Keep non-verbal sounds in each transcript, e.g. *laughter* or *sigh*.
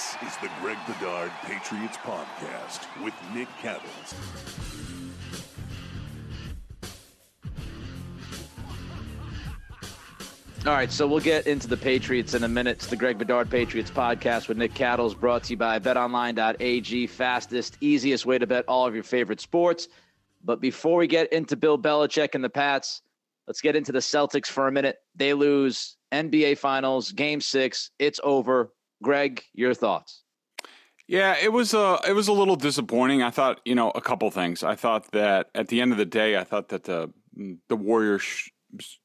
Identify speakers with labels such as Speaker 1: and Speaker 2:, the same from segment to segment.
Speaker 1: This is the Greg Bedard Patriots Podcast with Nick Cattles.
Speaker 2: All right, so we'll get into the Patriots in a minute. It's the Greg Bedard Patriots podcast with Nick Cattles, brought to you by betonline.ag, fastest, easiest way to bet all of your favorite sports. But before we get into Bill Belichick and the Pats, let's get into the Celtics for a minute. They lose NBA Finals, Game Six. It's over. Greg, your thoughts?
Speaker 3: Yeah, it was a it was a little disappointing. I thought, you know, a couple things. I thought that at the end of the day, I thought that the the Warriors sh-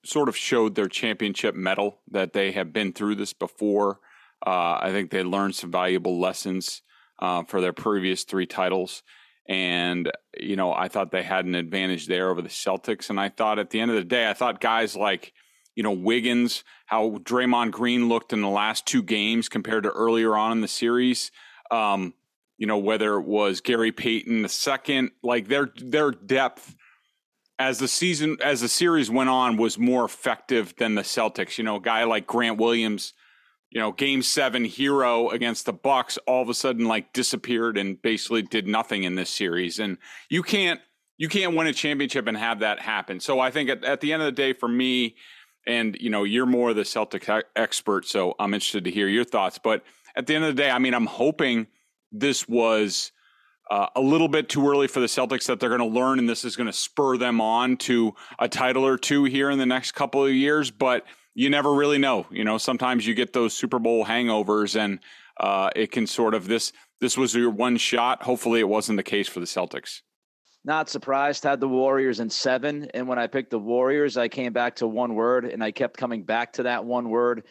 Speaker 3: sort of showed their championship mettle that they have been through this before. Uh, I think they learned some valuable lessons uh, for their previous three titles, and you know, I thought they had an advantage there over the Celtics. And I thought at the end of the day, I thought guys like you know, Wiggins, how Draymond Green looked in the last two games compared to earlier on in the series. Um, you know, whether it was Gary Payton the second, like their their depth as the season as the series went on was more effective than the Celtics. You know, a guy like Grant Williams, you know, game seven hero against the Bucks all of a sudden like disappeared and basically did nothing in this series. And you can't you can't win a championship and have that happen. So I think at, at the end of the day, for me, and you know you're more the Celtic expert, so I'm interested to hear your thoughts. But at the end of the day, I mean, I'm hoping this was uh, a little bit too early for the Celtics that they're going to learn, and this is going to spur them on to a title or two here in the next couple of years. But you never really know. You know, sometimes you get those Super Bowl hangovers, and uh, it can sort of this. This was your one shot. Hopefully, it wasn't the case for the Celtics.
Speaker 2: Not surprised. Had the Warriors in seven, and when I picked the Warriors, I came back to one word, and I kept coming back to that one word.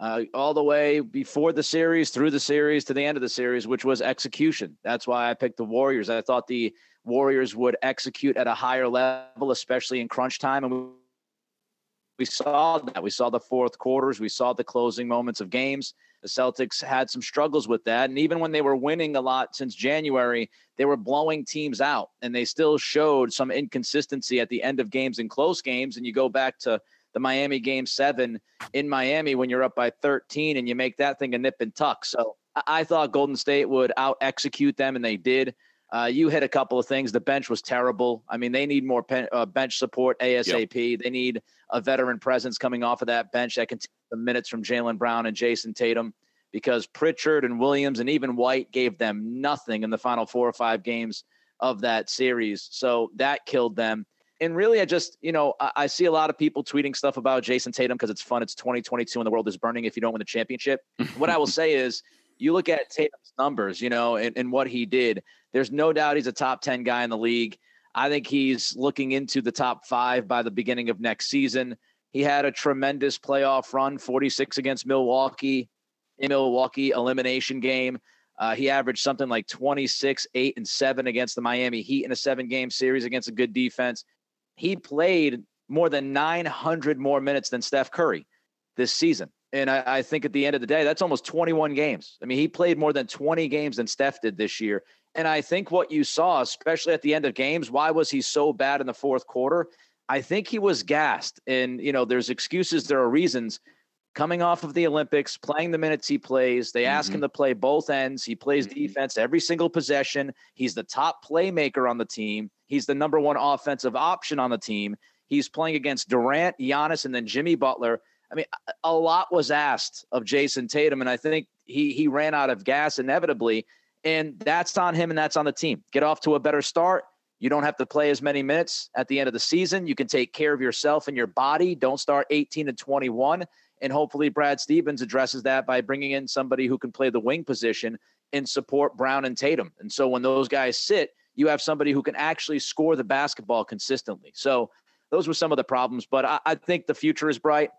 Speaker 2: Uh, all the way before the series, through the series, to the end of the series, which was execution. That's why I picked the Warriors. I thought the Warriors would execute at a higher level, especially in crunch time. And we, we saw that. We saw the fourth quarters. We saw the closing moments of games. The Celtics had some struggles with that. And even when they were winning a lot since January, they were blowing teams out and they still showed some inconsistency at the end of games and close games. And you go back to the Miami game seven in Miami when you're up by 13 and you make that thing a nip and tuck. So I thought Golden State would out execute them, and they did. Uh, you hit a couple of things. The bench was terrible. I mean, they need more pen, uh, bench support ASAP. Yep. They need a veteran presence coming off of that bench that can take the minutes from Jaylen Brown and Jayson Tatum because Pritchard and Williams and even White gave them nothing in the final four or five games of that series. So that killed them. And really, I just, you know, I, I see a lot of people tweeting stuff about Jayson Tatum because it's fun. It's 2022 and the world is burning if you don't win the championship. *laughs* what I will say is, you look at Tatum's numbers, you know, and, and what he did. There's no doubt he's a top 10 guy in the league. I think he's looking into the top five by the beginning of next season. He had a tremendous playoff run, 46 against Milwaukee in Milwaukee elimination game. Uh, he averaged something like 26, 8, and 7 against the Miami Heat in a seven game series against a good defense. He played more than 900 more minutes than Steph Curry this season. And I, I, think at the end of the day, that's almost 21 games. I mean, he played more than 20 games than Steph did this year. And I think what you saw, especially at the end of games, why was he so bad in the fourth quarter? I think he was gassed. And, you know, there's excuses, there are reasons. Coming off of the Olympics, playing the minutes he plays, they ask mm-hmm. him to play both ends. He plays mm-hmm. defense every single possession. He's the top playmaker on the team. He's the number one offensive option on the team. He's playing against Durant, Giannis, and then Jimmy Butler. I mean, a lot was asked of Jayson Tatum, and I think he he ran out of gas inevitably. And that's on him and that's on the team. Get off to a better start. You don't have to play as many minutes at the end of the season. You can take care of yourself and your body. Don't start 18 and 21. And hopefully, Brad Stevens addresses that by bringing in somebody who can play the wing position and support Brown and Tatum. And so when those guys sit, you have somebody who can actually score the basketball consistently. So those were some of the problems, but I, I think the future is bright.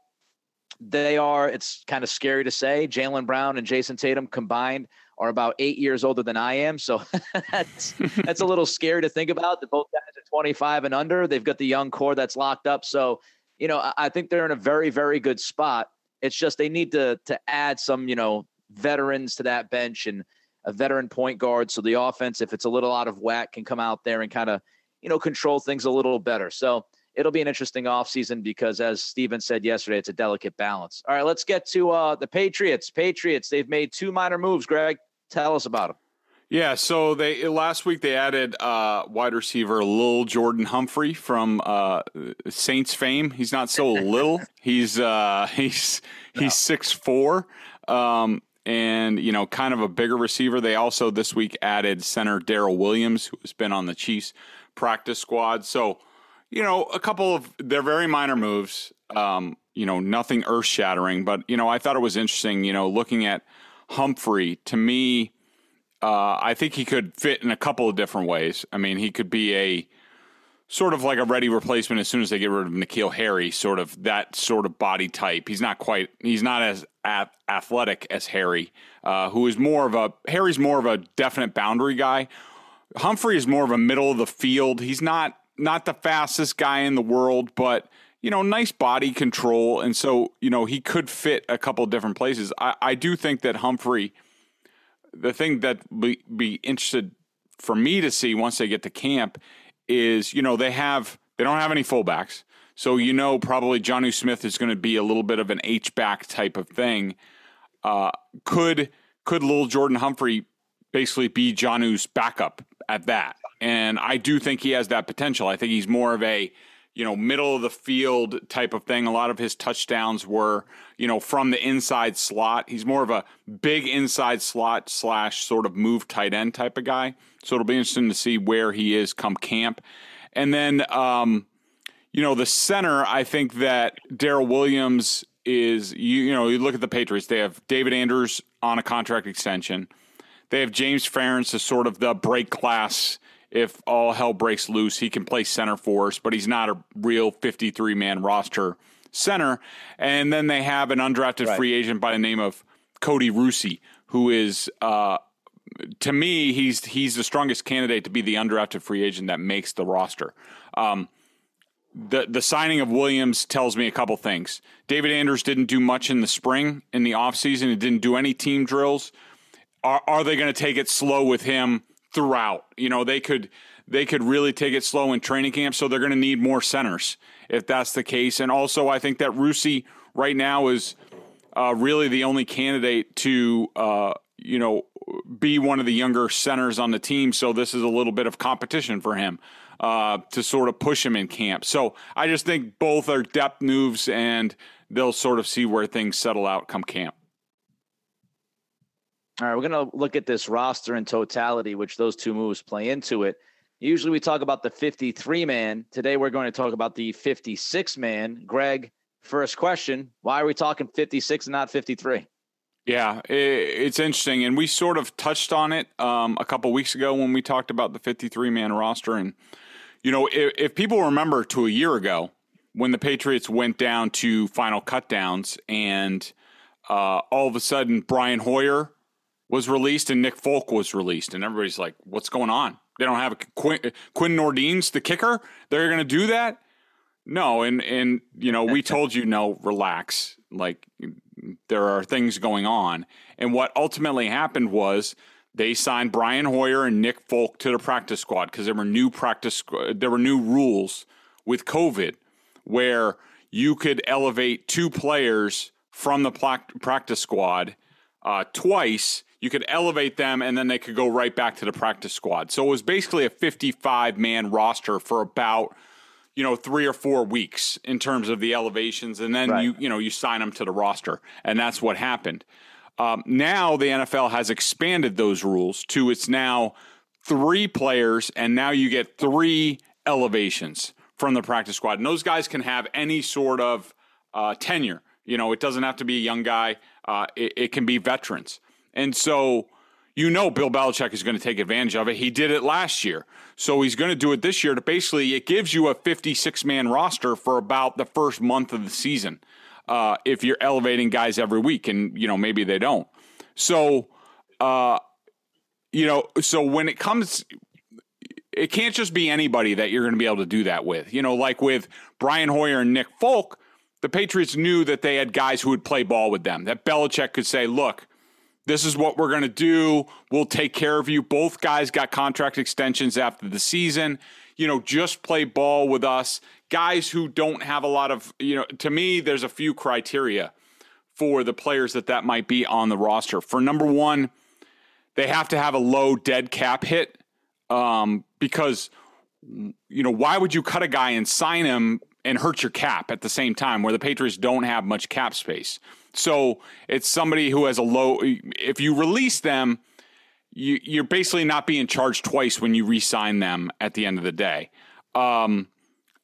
Speaker 2: They are, it's kind of scary to say, Jaylen Brown and Jayson Tatum combined are about eight years older than I am. So *laughs* that's that's a little scary to think about. That both guys are 25 and under. They've got the young core that's locked up. So, you know, I, think they're in a very, very good spot. It's just they need to to add some, you know, veterans to that bench and a veteran point guard. So the offense, if it's a little out of whack, can come out there and kind of, you know, control things a little better. So it'll be an interesting offseason because as Steven said yesterday, it's a delicate balance. All right, let's get to uh, the Patriots. Patriots, they've made two minor moves, Greg. Tell us about them.
Speaker 3: Yeah, so they last week they added uh, wide receiver Lil'Jordan Humphrey from uh, Saints fame. He's not so *laughs* little. he's uh, he's he's six four, um, and you know, kind of a bigger receiver. They also this week added center Darryl Williams, who has been on the Chiefs practice squad. So, you know, a couple of they're very minor moves. Um, you know, nothing earth shattering, but you know, I thought it was interesting. You know, looking at Humphrey, to me, uh, I think he could fit in a couple of different ways. I mean, he could be a sort of like a ready replacement as soon as they get rid of N'Keal Harry, sort of that sort of body type. He's not quite, he's not as athletic as Harry, uh, who is more of a, Harry's more of a definite boundary guy. Humphrey is more of a middle of the field. He's not, not the fastest guy in the world, but you know, nice body control. And so, you know, he could fit a couple different places. I, I do think that Humphrey, the thing that be, be interested for me to see once they get to camp is, you know, they have, they don't have any fullbacks. So, you know, probably Jonnu Smith is going to be a little bit of an H back type of thing. Uh, could, could little Jordan Humphrey basically be Jonnu's backup at that? And I do think he has that potential. I think he's more of a, you know, middle of the field type of thing. A lot of his touchdowns were, you know, from the inside slot. He's more of a big inside slot slash sort of move tight end type of guy. So it'll be interesting to see where he is come camp. And then, um, you know, the center, I think that Darryl Williams is, you, you know, you look at the Patriots, they have David Andrews on a contract extension. They have James Ferentz as sort of the break glass if all hell breaks loose, he can play center for us, but he's not a real 53 man roster center. And then they have an undrafted right. free agent by the name of Kody Russey, who is, uh, to me, he's he's the strongest candidate to be the undrafted free agent that makes the roster. Um, the the signing of Williams tells me a couple things. David Andrews didn't do much in the spring in the offseason. He didn't do any team drills. Are, are they going to take it slow with him throughout. You know, they could they could really take it slow in training camp, so they're going to need more centers if that's the case. And also, I think that Russey right now is uh, really the only candidate to uh, you know be one of the younger centers on the team. So this is a little bit of competition for him uh, to sort of push him in camp. So I just think both are depth moves, and they'll sort of see where things settle out come camp.
Speaker 2: All right, we're going to look at this roster in totality, which those two moves play into it. Usually we talk about the 53 man. Today we're going to talk about the 56 man. Greg, first question why are we talking 56 and not 53?
Speaker 3: Yeah, it's interesting. And we sort of touched on it um, a couple weeks ago when we talked about the 53 man roster. And, you know, if, if people remember to a year ago when the Patriots went down to final cutdowns and uh, all of a sudden Brian Hoyer was released and Nick Folk was released, and everybody's like, "What's going on? They don't have a Quinn, Quinn Nordin's the kicker. They're going to do that." No, and and you know we *laughs* told you no, relax. Like there are things going on, and what ultimately happened was they signed Brian Hoyer and Nick Folk to the practice squad because there were new practice there were new rules with COVID where you could elevate two players from the practice squad uh, twice you could elevate them and then they could go right back to the practice squad. So it was basically a 55 man roster for about you know 3 or 4 weeks in terms of the elevations and then right. you you know you sign them to the roster and that's what happened. Um, now the NFL has expanded those rules to it's now three players, and now you get three elevations from the practice squad. And those guys can have any sort of uh, tenure. You know, it doesn't have to be a young guy, uh, it, it can be veterans. And so, you know, Bill Belichick is going to take advantage of it. He did it last year. So he's going to do it this year to basically, it gives you a 56 man roster for about the first month of the season. Uh, if you're elevating guys every week, and you know maybe they don't. So, uh, you know, so when it comes, it can't just be anybody that you're going to be able to do that with. You know, like with Brian Hoyer and Nick Folk, the Patriots knew that they had guys who would play ball with them. That Belichick could say, "Look, this is what we're going to do. We'll take care of you." Both guys got contract extensions after the season. You know, just play ball with us. Guys who don't have a lot of, you know, to me, there's a few criteria for the players that that might be on the roster. For number one, they have to have a low dead cap hit um, because you know why would you cut a guy and sign him and hurt your cap at the same time where the Patriots don't have much cap space. So it's somebody who has a low. If you release them, you, you're basically not being charged twice when you re-sign them at the end of the day. Um,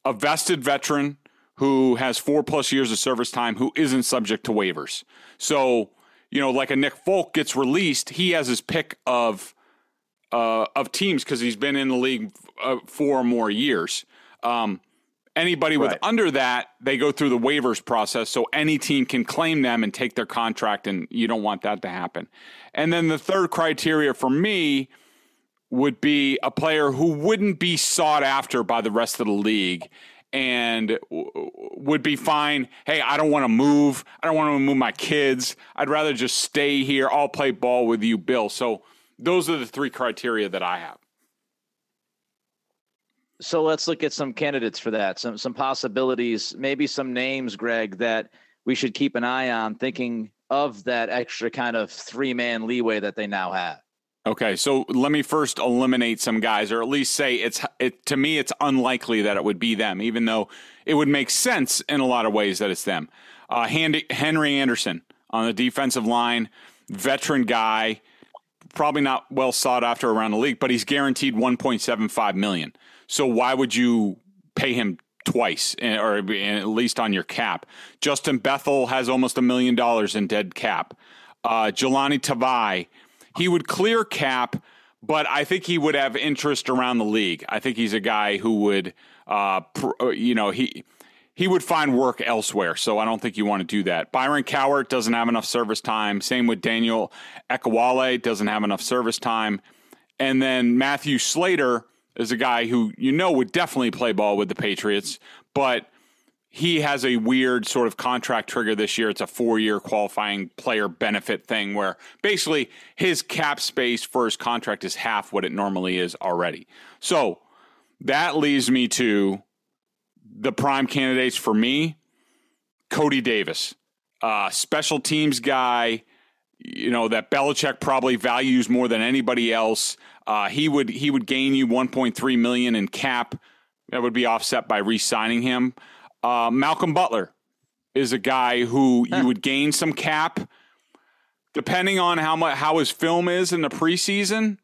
Speaker 3: a vested veteran who has four plus years of service time who isn't subject to waivers. So you know, like a Nick Folk gets released, he has his pick of uh, of teams because he's been in the league uh, four or more years. Um, anybody with right. under that, they go through the waivers process, so any team can claim them and take their contract, and you don't want that to happen. And then the third criteria for me would be a player who wouldn't be sought after by the rest of the league and would be fine. Hey, I don't want to move. I don't want to move my kids. I'd rather just stay here. I'll play ball with you, Bill. So those are the three criteria that I have.
Speaker 2: So let's look at some candidates for that. Some some possibilities, maybe some names, Greg, that we should keep an eye on thinking of that extra kind of three man leeway that they now have.
Speaker 3: Okay, so let me first eliminate some guys, or at least say it's it to me it's unlikely that it would be them, even though it would make sense in a lot of ways that it's them. Uh, Henry Anderson on the defensive line, veteran guy, probably not well sought after around the league, but he's guaranteed 1.75 million. So why would you pay him twice, eh, or at least on your cap? Justin Bethel has almost a million dollars in dead cap. Uh, Jahlani Tavai he would clear cap, but I think he would have interest around the league. I think he's a guy who would, uh, pr- uh, you know, he he would find work elsewhere. So I don't think you want to do that. Byron Cowart doesn't have enough service time. Same with Daniel Ekuale doesn't have enough service time. And then Matthew Slater is a guy who you know would definitely play ball with the Patriots, but he has a weird sort of contract trigger this year. It's a four year qualifying player benefit thing where basically his cap space for his contract is half what it normally is already. So that leads me to the prime candidates for me Cody Davis, uh, special teams guy. You know that Belichick probably values more than anybody else. Uh, he would he would gain you 1.3 million in cap. That would be offset by re-signing him. Uh, Malcolm Butler is a guy who you would gain some cap depending on how much how his film is in the preseason.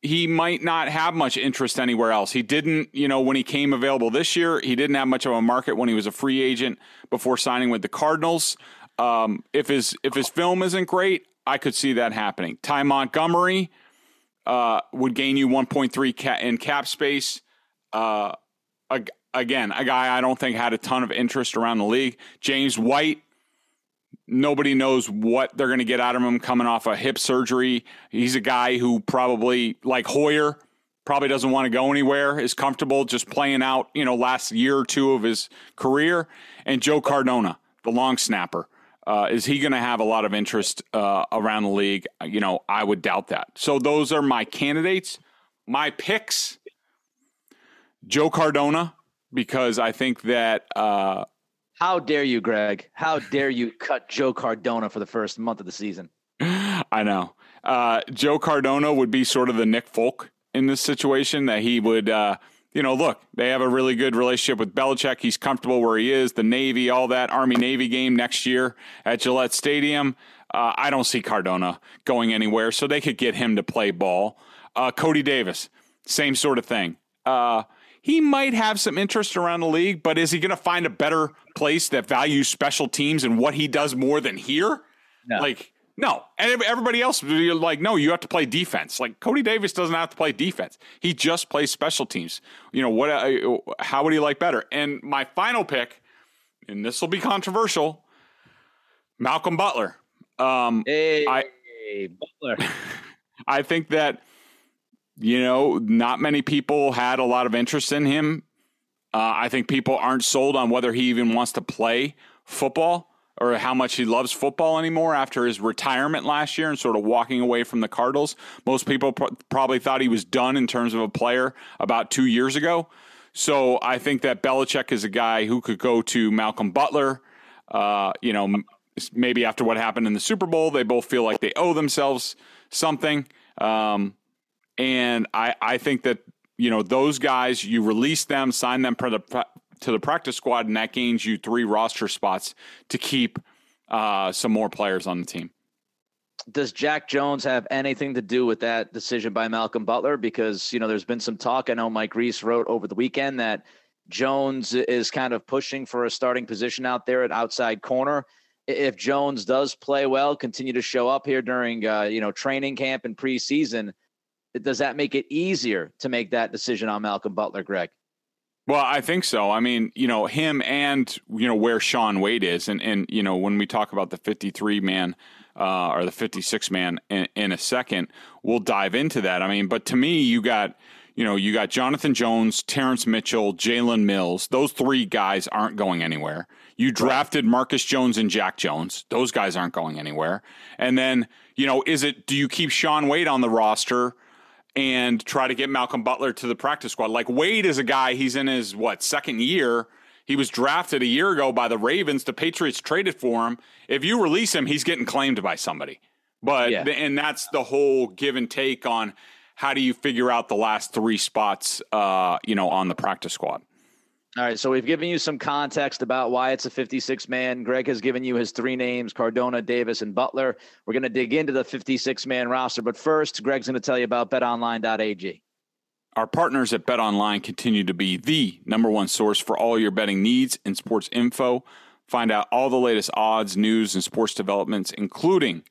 Speaker 3: He might not have much interest anywhere else. He didn't, you know, when he came available this year, he didn't have much of a market when he was a free agent before signing with the Cardinals. Um, if his if his film isn't great, I could see that happening. Ty Montgomery uh, would gain you 1.3 ca- in cap space. Uh, a, again, a guy I don't think had a ton of interest around the league. James White, nobody knows what they're going to get out of him coming off a hip surgery. He's a guy who probably, like Hoyer, probably doesn't want to go anywhere, is comfortable just playing out, you know, last year or two of his career. And Joe Cardona, the long snapper. Uh, is he going to have a lot of interest uh, around the league? You know, I would doubt that. So those are my candidates. My picks Joe Cardona, because I think that. Uh,
Speaker 2: How dare you, Greg? How dare you cut Joe Cardona for the first month of the season?
Speaker 3: I know. Uh, Joe Cardona would be sort of the Nick Folk in this situation that he would uh, you know, look, they have a really good relationship with Belichick. He's comfortable where he is. The Navy, all that Army Navy game next year at Gillette Stadium. Uh, I don't see Cardona going anywhere, so they could get him to play ball. Uh, Cody Davis, same sort of thing. Uh, he might have some interest around the league, but is he going to find a better place that values special teams and what he does more than here? No. Like, no. And everybody else, you're like, no, you have to play defense. Like Cody Davis doesn't have to play defense. He just plays special teams. You know what? Uh, how would he like better? And my final pick, and this will be controversial, Malcolm Butler.
Speaker 2: Um, hey, I, Butler. *laughs*
Speaker 3: I think that you know not many people had a lot of interest in him. Uh, I think people aren't sold on whether he even wants to play football or how much he loves football anymore after his retirement last year and sort of walking away from the Cardinals. Most people pr- probably thought he was done in terms of a player about two years ago. So I think that Belichick is a guy who could go to Malcolm Butler. Uh, you know, maybe after what happened in the Super Bowl, they both feel like they owe themselves something. Um, and I, I think that you know those guys, you release them, sign them for the to the practice squad, and that gains you three roster spots to keep uh, some more players on the team.
Speaker 2: Does Jack Jones have anything to do with that decision by Malcolm Butler? Because you know, there's been some talk. I know Mike Reiss wrote over the weekend that Jones is kind of pushing for a starting position out there at outside corner. If Jones does play well, continue to show up here during uh, you know training camp and preseason, does that make it easier to make that decision on Malcolm Butler, Greg?
Speaker 3: Well, I think so. I mean, you know, him and you know where Shaun Wade is, and and you know when we talk about the 53 man uh, or the 56 man in, in, a second, we'll dive into that. I mean, but to me, you got you know you got Jonathan Jones, Terrance Mitchell, Jalen Mills. Those three guys aren't going anywhere. You drafted Marcus Jones and Jack Jones. Those guys aren't going anywhere. And then you know, is it do you keep Shaun Wade on the roster? And try to get Malcolm Butler to the practice squad. Like Wade is a guy, he's in his what second year. He was drafted a year ago by the Ravens. The Patriots traded for him. If you release him, he's getting claimed by somebody. But yeah. and that's the whole give and take on how do you figure out the last three spots, uh, you know, on the practice squad.
Speaker 2: All right, so we've given you some context about why it's a 56 man. Greg has given you his three names Cardona, Davis, and Butler. We're going to dig into the 56 man roster, but first, Greg's going to tell you about betonline.ag.
Speaker 3: Our partners at BetOnline continue to be the number one source for all your betting needs and sports info. Find out all the latest odds, news, and sports developments, including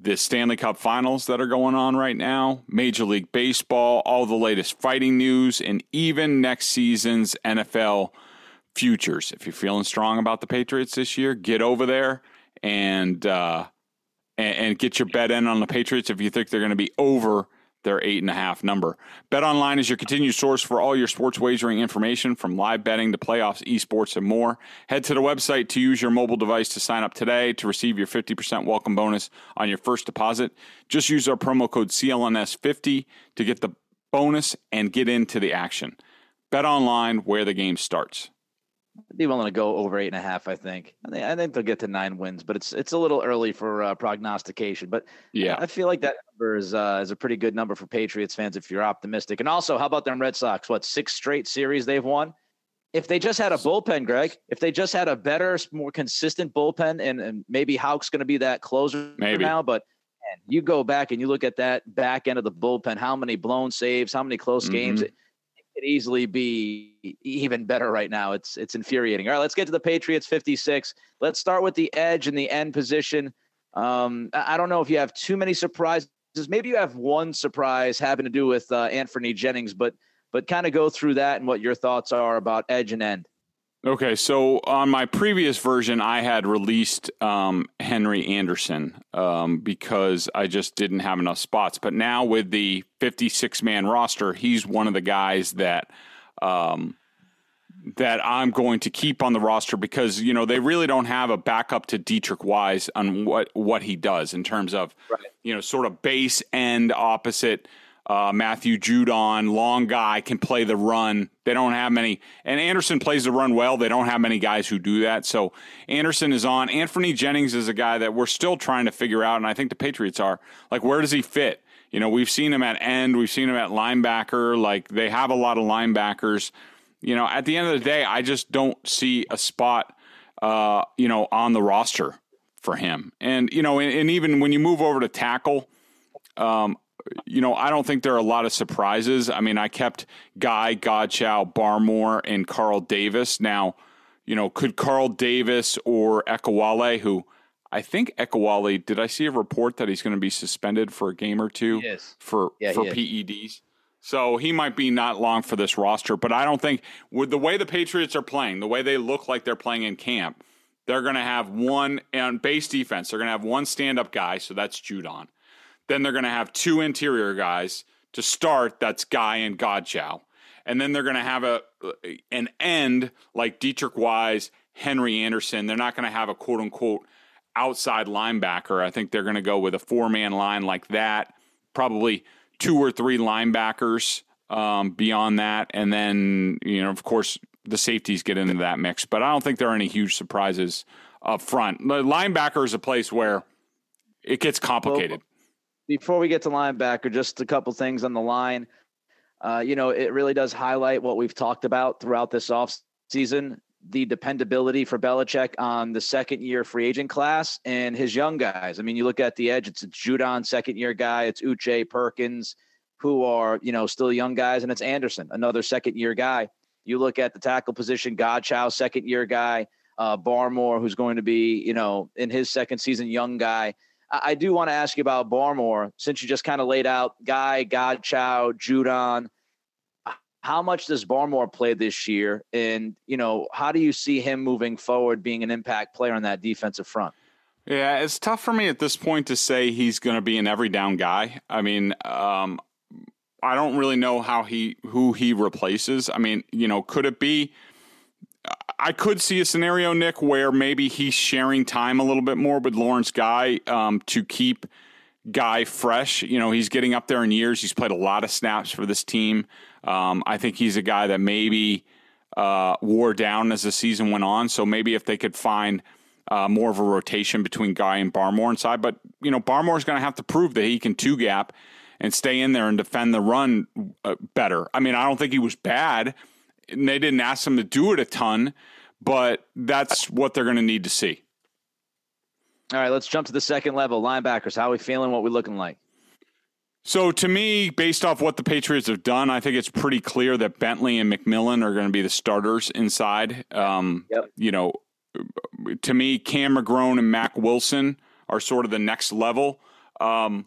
Speaker 3: the Stanley Cup finals that are going on right now, Major League Baseball, all the latest fighting news, and even next season's NFL futures. If you're feeling strong about the Patriots this year, get over there and uh, and, and get your bet in on the Patriots if you think they're going to be over their eight and a half number. Bet online is your continued source for all your sports wagering information from live betting to playoffs, esports, and more. Head to the website to use your mobile device to sign up today to receive your 50% welcome bonus on your first deposit. Just use our promo code CLNS50 to get the bonus and get into the action. Bet online where the game starts.
Speaker 2: Be willing to go over eight and a half. I think. I think, I think they'll get to nine wins, but it's it's a little early for uh, prognostication. But yeah, I feel like that number is uh, is a pretty good number for Patriots fans if you're optimistic. And also, how about them Red Sox? What six straight series they've won? If they just had a bullpen, Greg, if they just had a better, more consistent bullpen, and, and maybe Houck's going to be that closer maybe. now, but man, you go back and you look at that back end of the bullpen, how many blown saves, how many close mm-hmm. games could easily be even better right now. It's it's infuriating. All right, let's get to the Patriots 56. Let's start with the edge and the end position. Um, I don't know if you have too many surprises. Maybe you have one surprise having to do with uh, Anthony Jennings, but but kind of go through that and what your thoughts are about edge and end.
Speaker 3: Okay, so on my previous version, I had released um, Henry Anderson um, because I just didn't have enough spots. But now with the 56 man roster, he's one of the guys that um, that I'm going to keep on the roster because you know they really don't have a backup to Deatrich Wise on what what he does in terms of right. you know sort of base end opposite uh, Matthew Judon, long guy, can play the run. They don't have many, and Anderson plays the run well. They don't have many guys who do that. So Anderson is on. Anthony Jennings is a guy that we're still trying to figure out, and I think the Patriots are like, where does he fit? You know, we've seen him at end, we've seen him at linebacker. Like they have a lot of linebackers. You know, at the end of the day, I just don't see a spot, uh, you know, on the roster for him. And you know, and, and even when you move over to tackle, um, you know, I don't think there are a lot of surprises. I mean, I kept Guy, Godchaux, Barmore, and Carl Davis. Now, you know, could Carl Davis or Ekuale, who I think Ekuale, did I see a report that he's going to be suspended for a game or two for yeah, for PEDs? So he might be not long for this roster, but I don't think with the way the Patriots are playing, the way they look like they're playing in camp, they're going to have one on base defense. They're going to have one stand up guy, so that's Judon. Then they're going to have two interior guys to start. That's Guy and Godchaux. And then they're going to have a an end like Deatrich Wise, Henry Anderson. They're not going to have a quote unquote outside linebacker. I think they're going to go with a four man line like that. Probably two or three linebackers um, beyond that, and then you know, of course, the safeties get into that mix. But I don't think there are any huge surprises up front. The linebacker is a place where it gets complicated. Well,
Speaker 2: before we get to linebacker, just a couple things on the line. Uh, you know, it really does highlight what we've talked about throughout this off season the dependability for Belichick on the second year free agent class and his young guys. I mean, you look at the edge, it's a Judon second year guy, it's Uche Perkins, who are, you know, still young guys, and it's Anderson, another second year guy. You look at the tackle position, Godchaux, second year guy, uh, Barmore, who's going to be, you know, in his second season, young guy. I do want to ask you about Barmore since you just kind of laid out Guy, Godchaux, Judon. How much does Barmore play this year? And, you know, how do you see him moving forward being an impact player on that defensive front?
Speaker 3: Yeah, it's tough for me at this point to say he's going to be an every down guy. I mean, um, I don't really know how he who he replaces. I mean, you know, could it be I could see a scenario, Nick, where maybe he's sharing time a little bit more with Lawrence Guy um, to keep Guy fresh. You know, he's getting up there in years. He's played a lot of snaps for this team. Um, I think he's a guy that maybe uh, wore down as the season went on. So maybe if they could find uh, more of a rotation between Guy and Barmore inside, but you know, Barmore's going to have to prove that he can two gap and stay in there and defend the run uh, better. I mean, I don't think he was bad and they didn't ask them to do it a ton, but that's what they're going to need to see.
Speaker 2: All right, let's jump to the second level. Linebackers, how are we feeling? What we looking like?
Speaker 3: So to me, based off what the Patriots have done, I think it's pretty clear that Bentley and McMillan are going to be the starters inside. Um, yep. You know, to me, Cam McGrone and Mack Wilson are sort of the next level. Um,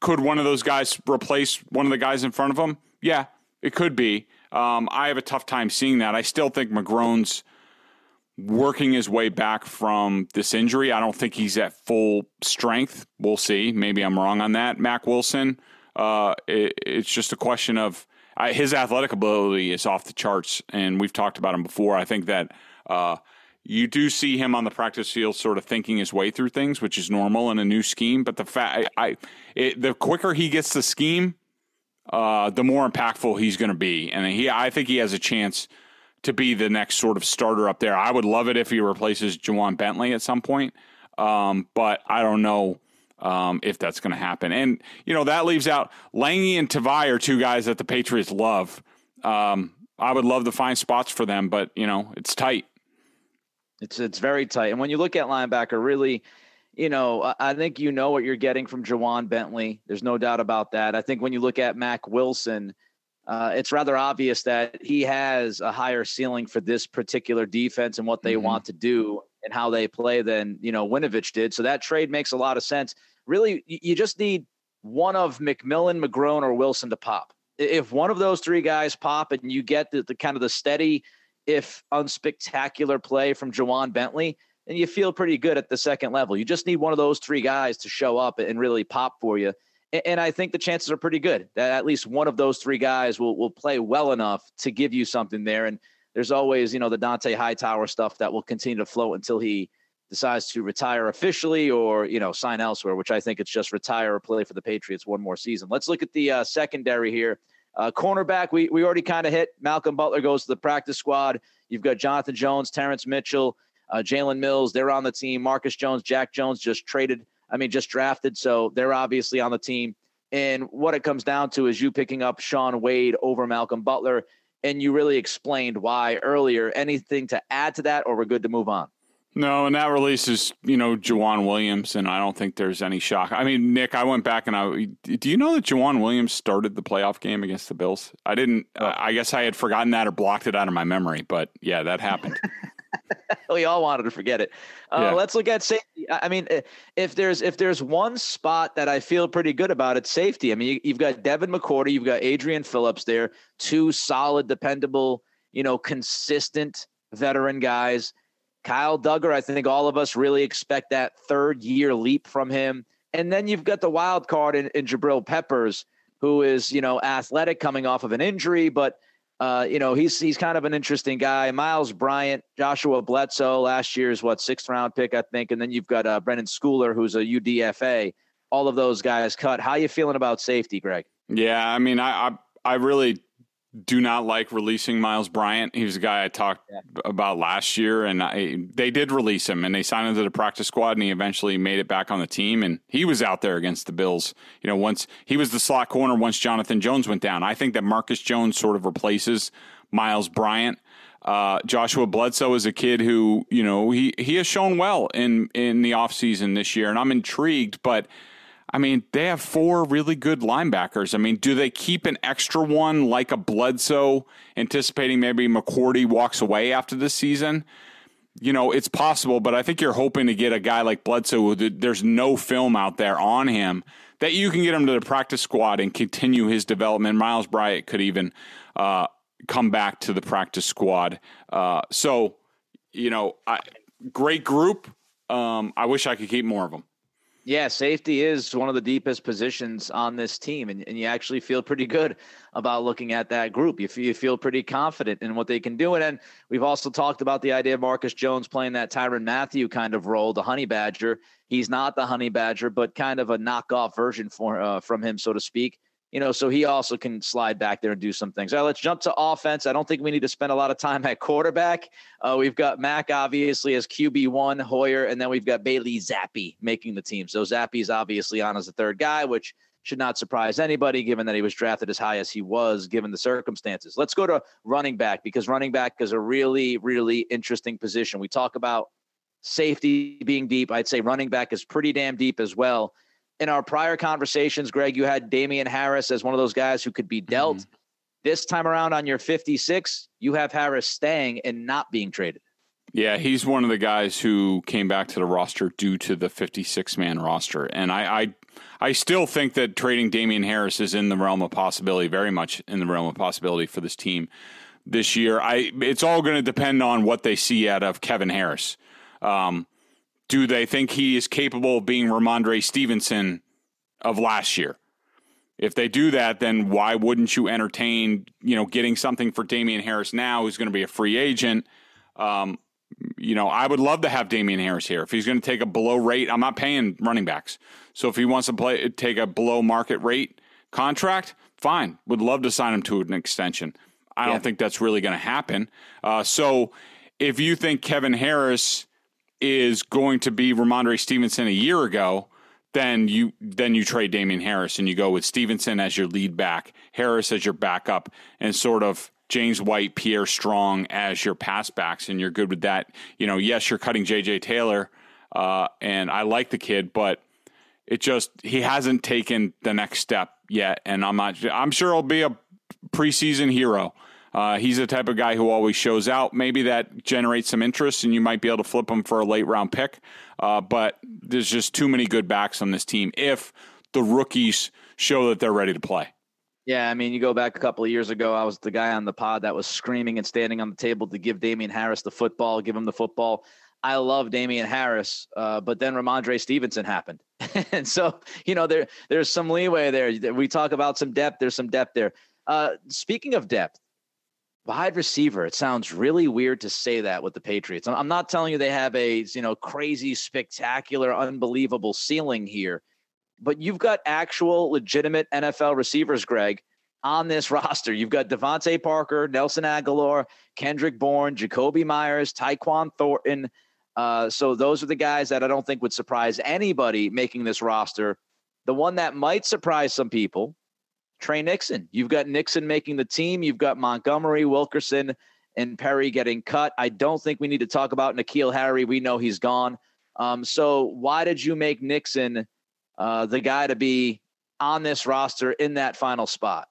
Speaker 3: could one of those guys replace one of the guys in front of them? Yeah, it could be. Um, I have a tough time seeing that. I still think McGrone's working his way back from this injury. I don't think he's at full strength. We'll see. Maybe I'm wrong on that. Mack Wilson, uh, it, it's just a question of uh, his athletic ability is off the charts, and we've talked about him before. I think that. Uh, you do see him on the practice field sort of thinking his way through things, which is normal in a new scheme. But the fact, I, I it, the quicker he gets the scheme, uh, the more impactful he's going to be. And he, I think he has a chance to be the next sort of starter up there. I would love it if he replaces Ja'Whaun Bentley at some point, um, but I don't know um, if that's going to happen. And you know that leaves out Langi and Tavai are two guys that the Patriots love. Um, I would love to find spots for them, but you know it's tight.
Speaker 2: It's it's very tight. And when you look at linebacker, really, you know, I think you know what you're getting from Ja'Whaun Bentley. There's no doubt about that. I think when you look at Mack Wilson, uh, it's rather obvious that he has a higher ceiling for this particular defense and what they mm-hmm. want to do and how they play than you know Winovich did. So that trade makes a lot of sense. Really, you just need one of McMillan, McGrone, or Wilson to pop. If one of those three guys pop and you get the, the kind of the steady, if unspectacular play from Ja'Whaun Bentley, and you feel pretty good at the second level. You just need one of those three guys to show up and really pop for you. And I think the chances are pretty good that at least one of those three guys will will play well enough to give you something there. And there's always, you know, the Dont'a Hightower stuff that will continue to float until he decides to retire officially or, you know, sign elsewhere, which I think it's just retire or play for the Patriots one more season. Let's look at the uh, secondary here. Uh, cornerback, we, we already kind of hit. Malcolm Butler goes to the practice squad. You've got Jonathan Jones, Terrance Mitchell, uh, Jalen Mills, they're on the team. Marcus Jones, Jack Jones just traded, I mean, just drafted. So they're obviously on the team. And what it comes down to is you picking up Shaun Wade over Malcolm Butler. And you really explained why earlier. Anything to add to that, or we're good to move on?
Speaker 3: No, and that release is, you know, Joejuan Williams, and I don't think there's any shock. I mean, Nick, I went back and I do you know that Joejuan Williams started the playoff game against the Bills? I didn't. Oh. I guess I had forgotten that or blocked it out of my memory, but yeah, that happened. *laughs* *laughs*
Speaker 2: we all wanted to forget it. Uh, yeah. Let's look at safety. I mean, if there's if there's one spot that I feel pretty good about, it's safety. I mean, you, have got Devin McCourty, you've got Adrian Phillips there, two solid, dependable, you know, consistent veteran guys. Kyle Dugger, I think all of us really expect that third year leap from him. And then you've got the wild card in, in Jabril Peppers, who is, you know, athletic coming off of an injury, but uh, you know, he's he's kind of an interesting guy. Miles Bryant, Joshua Bledsoe, last year's what sixth round pick, I think, and then you've got uh, Brenden Schooler, who's a UDFA. All of those guys cut. How you feeling about safety, Greg?
Speaker 3: Yeah, I mean, I I, I really do not like releasing Miles Bryant. He was a guy I talked yeah. about last year, and I, they did release him, and they signed him to the practice squad, and he eventually made it back on the team, and he was out there against the Bills. You know, once he was the slot corner once Jonathan Jones went down. I think that Marcus Jones sort of replaces Miles Bryant. Uh, Joshua Bledsoe is a kid who, you know, he, he has shown well in, in the offseason this year, and I'm intrigued, but – I mean, they have four really good linebackers. I mean, do they keep an extra one like a Bledsoe, anticipating maybe McCourty walks away after this season? You know, it's possible, but I think you're hoping to get a guy like Bledsoe. There's no film out there on him that you can get him to the practice squad and continue his development. Miles Bryant could even uh, come back to the practice squad. Uh, so, you know, I, great group. Um, I wish I could keep more of them.
Speaker 2: Yeah, safety is one of the deepest positions on this team, and, and you actually feel pretty good about looking at that group. You feel, you feel pretty confident in what they can do. And then we've also talked about the idea of Marcus Jones playing that Tyrann Mathieu kind of role, the honey badger. He's not the honey badger, but kind of a knockoff version for uh, from him, so to speak you know, so he also can slide back there and do some things. All right, let's jump to offense. I don't think we need to spend a lot of time at quarterback. Uh, we've got Mac obviously as QB one, Hoyer, and then we've got Bailey Zappe making the team. So Zappe's obviously on as the third guy, which should not surprise anybody given that he was drafted as high as he was given the circumstances. Let's go to running back because running back is a really, really interesting position. We talk about safety being deep. I'd say running back is pretty damn deep as well in our prior conversations, Greg, you had Damien Harris as one of those guys who could be dealt. Mm-hmm. This time around on your 56, you have Harris staying and not being traded.
Speaker 3: Yeah, he's one of the guys who came back to the roster due to the 56 man roster. And I, I, I still think that trading Damien Harris is in the realm of possibility, very much in the realm of possibility for this team this year. I it's all going to depend on what they see out of Kevin Harris. Um, do they think he is capable of being Rhamondre Stevenson of last year? If they do that, then why wouldn't you entertain, you know, getting something for Damien Harris now, who's going to be a free agent? Um, you know, I would love to have Damien Harris here. If he's going to take a below rate, I'm not paying running backs. So if he wants to play, take a below market rate contract, fine. Would love to sign him to an extension. I yeah. don't think that's really going to happen. Uh, so if you think Kevin Harris is going to be Rhamondre Stevenson a year ago, then you then you trade Damien Harris and you go with Stevenson as your lead back, Harris as your backup, and sort of James White, Pierre Strong as your pass backs, and you're good with that. You know, yes, you're cutting JJ Taylor, uh, and I like the kid, but it just he hasn't taken the next step yet, and I'm not. I'm sure he'll be a preseason hero. Uh, he's the type of guy who always shows out. Maybe that generates some interest, and you might be able to flip him for a late round pick. Uh, but there's just too many good backs on this team if the rookies show that they're ready to play.
Speaker 2: Yeah, I mean, you go back a couple of years ago, I was the guy on the pod that was screaming and standing on the table to give Damien Harris the football, give him the football. I love Damien Harris, uh, but then Rhamondre Stevenson happened, *laughs* and so you know there there's some leeway there. We talk about some depth. There's some depth there. Uh, speaking of depth, wide receiver. It sounds really weird to say that with the Patriots. I'm not telling you they have a you know crazy, spectacular, unbelievable ceiling here, but you've got actual legitimate NFL receivers, Greg, on this *laughs* roster. You've got DeVante Parker, Nelson Agholor, Kendrick Bourne, Jakobi Meyers, Tyquan Thornton. Uh, so those are the guys that I don't think would surprise anybody making this roster. the one that might surprise some people, Tre Nixon. You've got Nixon making the team. You've got Montgomery, Wilkerson, and Perry getting cut. I don't think we need to talk about N'Keal Harry. We know he's gone. Um, so why did you make Nixon uh, the guy to be on this roster in that final spot?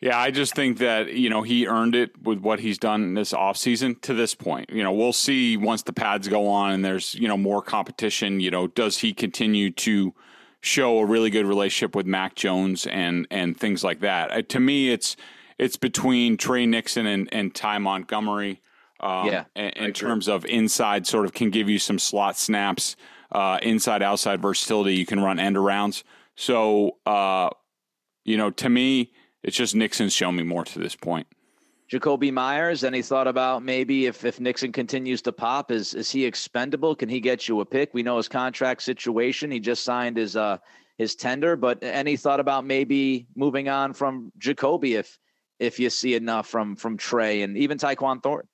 Speaker 3: Yeah, I just think that, you know, he earned it with what he's done this offseason to this point. You know, we'll see once the pads go on and there's, you know, more competition, you know, does he continue to show a really good relationship with Mac Jones and and things like that. Uh, to me, it's it's between Tre Nixon and, and Ty Montgomery.
Speaker 2: Um, yeah,
Speaker 3: in, in terms of inside, sort of can give you some slot snaps, uh, inside outside versatility. You can run end arounds. So, uh, you know, to me, it's just Nixon's shown me more to this point.
Speaker 2: Jakobi Meyers, any thought about maybe if, if Nixon continues to pop, is is he expendable? Can he get you a pick? We know his contract situation. He just signed his uh his tender, but any thought about maybe moving on from Jakobi if if you see enough from from Tre and even Tyquan Thornton?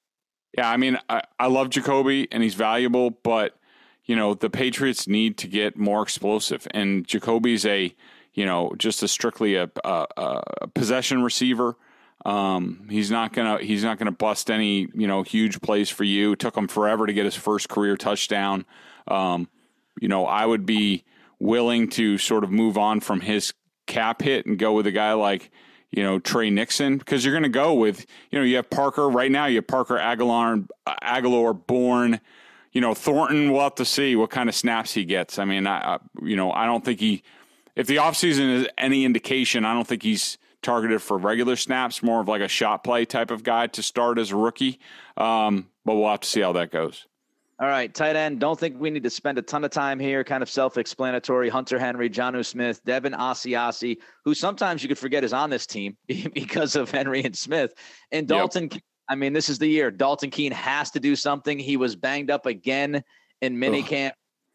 Speaker 3: Yeah, I mean, I, I love Jakobi and he's valuable, but you know the Patriots need to get more explosive, and Jakobi's a you know just a strictly a, a, a possession receiver. Um, he's not gonna he's not gonna bust any you know huge plays for you. It took him forever to get his first career touchdown. Um, you know, I would be willing to sort of move on from his cap hit and go with a guy like you know Tre Nixon because you're going to go with you know you have Parker right now. You have Parker Aguilar, Agholor, Bourne. You know Thornton. We'll have to see what kind of snaps he gets. I mean, I, I you know I don't think he. If the offseason is any indication, I don't think he's targeted for regular snaps, more of like a shot play type of guy to start as a rookie. Um, but we'll have to see how that goes.
Speaker 2: All right, tight end. Don't think we need to spend a ton of time here. Kind of self-explanatory. Hunter Henry, Jonnu Smith, Devin Asiasi, who sometimes you could forget is on this team *laughs* because of Henry and Smith, and Dalton. Yep. I mean, this is the year. Dalton Keene has to do something. He was banged up again in minicamp.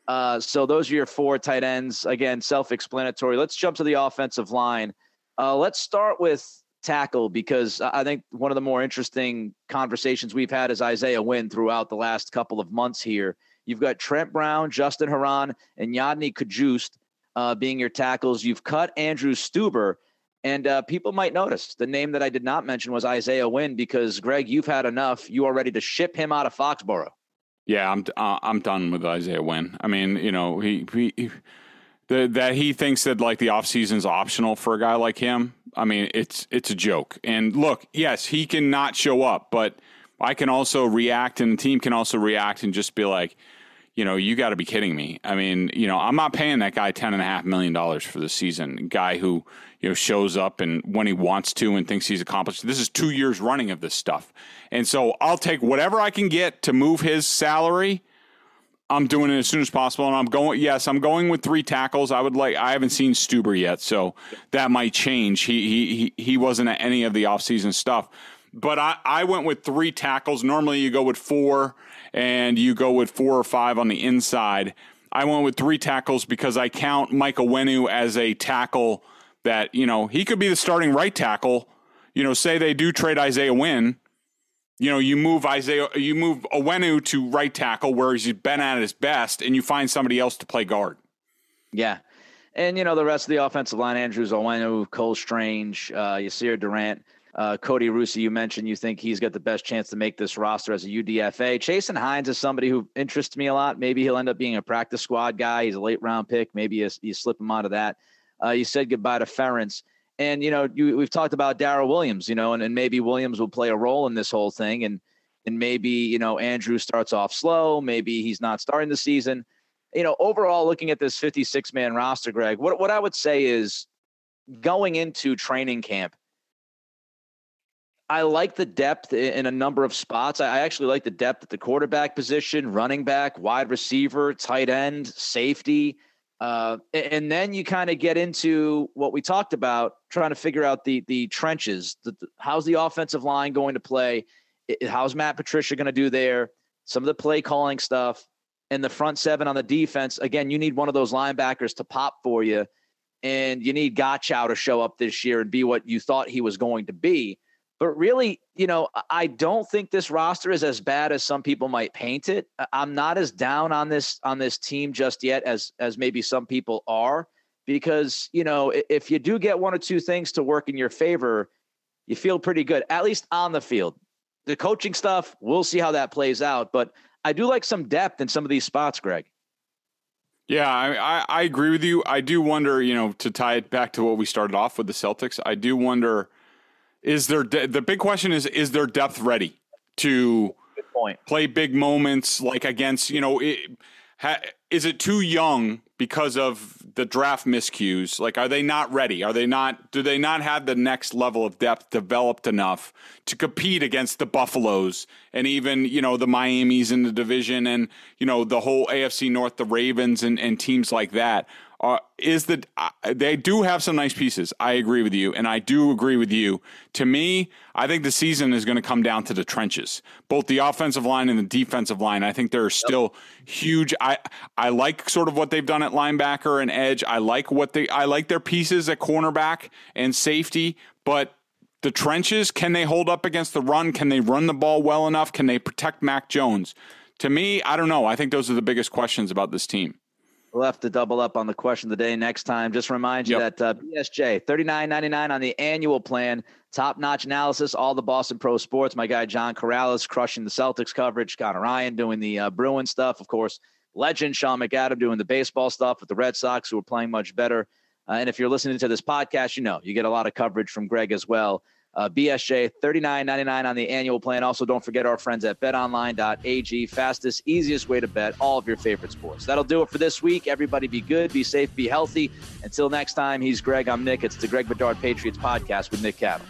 Speaker 2: Uh, so those are your four tight ends. Again, self-explanatory. Let's jump to the offensive line. Uh, let's start with tackle because I think one of the more interesting conversations we've had is Isaiah Wynn throughout the last couple of months here. You've got Trent Brown, Justin Herron, and Yodny Cajuste uh, being your tackles. You've cut Andrew Stueber, And uh, people might notice the name that I did not mention was Isaiah Wynn because Greg, you've had enough. You are ready to ship him out of Foxborough.
Speaker 3: Yeah, I'm uh, I'm done with Isaiah Wynn. I mean, you know, he, he that he thinks that like the offseason's optional for a guy like him. I mean, it's it's a joke. And look, yes, he can not show up, but I can also react, and the team can also react and just be like, you know, you got to be kidding me. I mean, you know, I'm not paying that guy ten and a half million dollars for the season. guy who you know shows up and when he wants to and thinks he's accomplished. This is two years running of this stuff, and so I'll take whatever I can get to move his salary I'm doing it as soon as possible, and I'm going. Yes, I'm going with three tackles. I would like. I haven't seen Stueber yet, so that might change. He he he, wasn't at any of the offseason stuff, but I I went with three tackles. Normally you go with four, and you go with four or five on the inside. I went with three tackles because I count Michael Onwenu as a tackle that you know he could be the starting right tackle. You know, say they do trade Isaiah Wynn you know, you move Isaiah, you move Onwenu to right tackle where he's been at his best, and you find somebody else to play guard.
Speaker 2: Yeah. And, you know, the rest of the offensive line, Andrews, Onwenu, Cole Strange, uh, Yasir Durant, uh, Kody Russey, you mentioned you think he's got the best chance to make this roster as a UDFA. Chasen Hines is somebody who interests me a lot. Maybe he'll end up being a practice squad guy. He's a late round pick. Maybe you, you slip him out of that. Uh, you said goodbye to Ferentz. And you know, you, we've talked about Darryl Williams, you know, and, and maybe Williams will play a role in this whole thing, and and maybe you know Andrew starts off slow, maybe he's not starting the season. You know, overall, looking at this 56 man roster, Greg, what what I would say is going into training camp. I like the depth in a number of spots. I actually like the depth at the quarterback position, running back, wide receiver, tight end, safety. Uh, and then you kind of get into what we talked about, trying to figure out the the trenches. The, the, how's the offensive line going to play? How's Matt Patricia going to do there? Some of the play calling stuff, and the front seven on the defense. Again, you need one of those linebackers to pop for you, and you need Godchaux to show up this year and be what you thought he was going to be. But really, you know, I don't think this roster is as bad as some people might paint it. I'm not as down on this on this team just yet as as maybe some people are. because, you know, if you do get one or two things to work in your favor, you feel pretty good, at least on the field. The coaching stuff, we'll see how that plays out. But I do like some depth in some of these spots, Greg.
Speaker 3: Yeah, I, I, agree with you. I do wonder, you know, to tie it back to what we started off with the Celtics, I do wonder is there de- the big question is is their depth ready to play big moments like against, you know, it, ha, is it too young because of the draft miscues? Like, are they not ready? Are they not? Do they not have the next level of depth developed enough to compete against the Buffaloes and even you know the Miami's in the division and you know the whole AFC North, the Ravens and, and teams like that? Uh, is that uh, they do have some nice pieces. I agree with you, and I do agree with you. To me, I think the season is going to come down to the trenches, both the offensive line and the defensive line. I think there are still yep. huge. I I like sort of what they've done at linebacker and edge. I like what they I like their pieces at cornerback and safety, but the trenches can they hold up against the run? Can they run the ball well enough? Can they protect Mac Jones? To me, I don't know. I think those are the biggest questions about this team.
Speaker 2: We'll have to double up on the question of the day next time. Just remind you yep. that uh, BSJ thirty nine ninety nine on the annual plan. Top notch analysis, all the Boston Pro Sports. My guy John Karalis crushing the Celtics coverage. Conor Ryan doing the uh, Bruin stuff, of course. Legend Sean McAdam doing the baseball stuff with the Red Sox, who are playing much better. Uh, and if you're listening to this podcast, you know you get a lot of coverage from Greg as well. Uh, BSJ thirty nine ninety nine on the annual plan. Also, don't forget our friends at betonline.ag. Fastest, easiest way to bet all of your favorite sports. That'll do it for this week. Everybody be good, be safe, be healthy. Until next time, he's Greg. I'm Nick. It's the Greg Bedard Patriots podcast with Nick Cattles.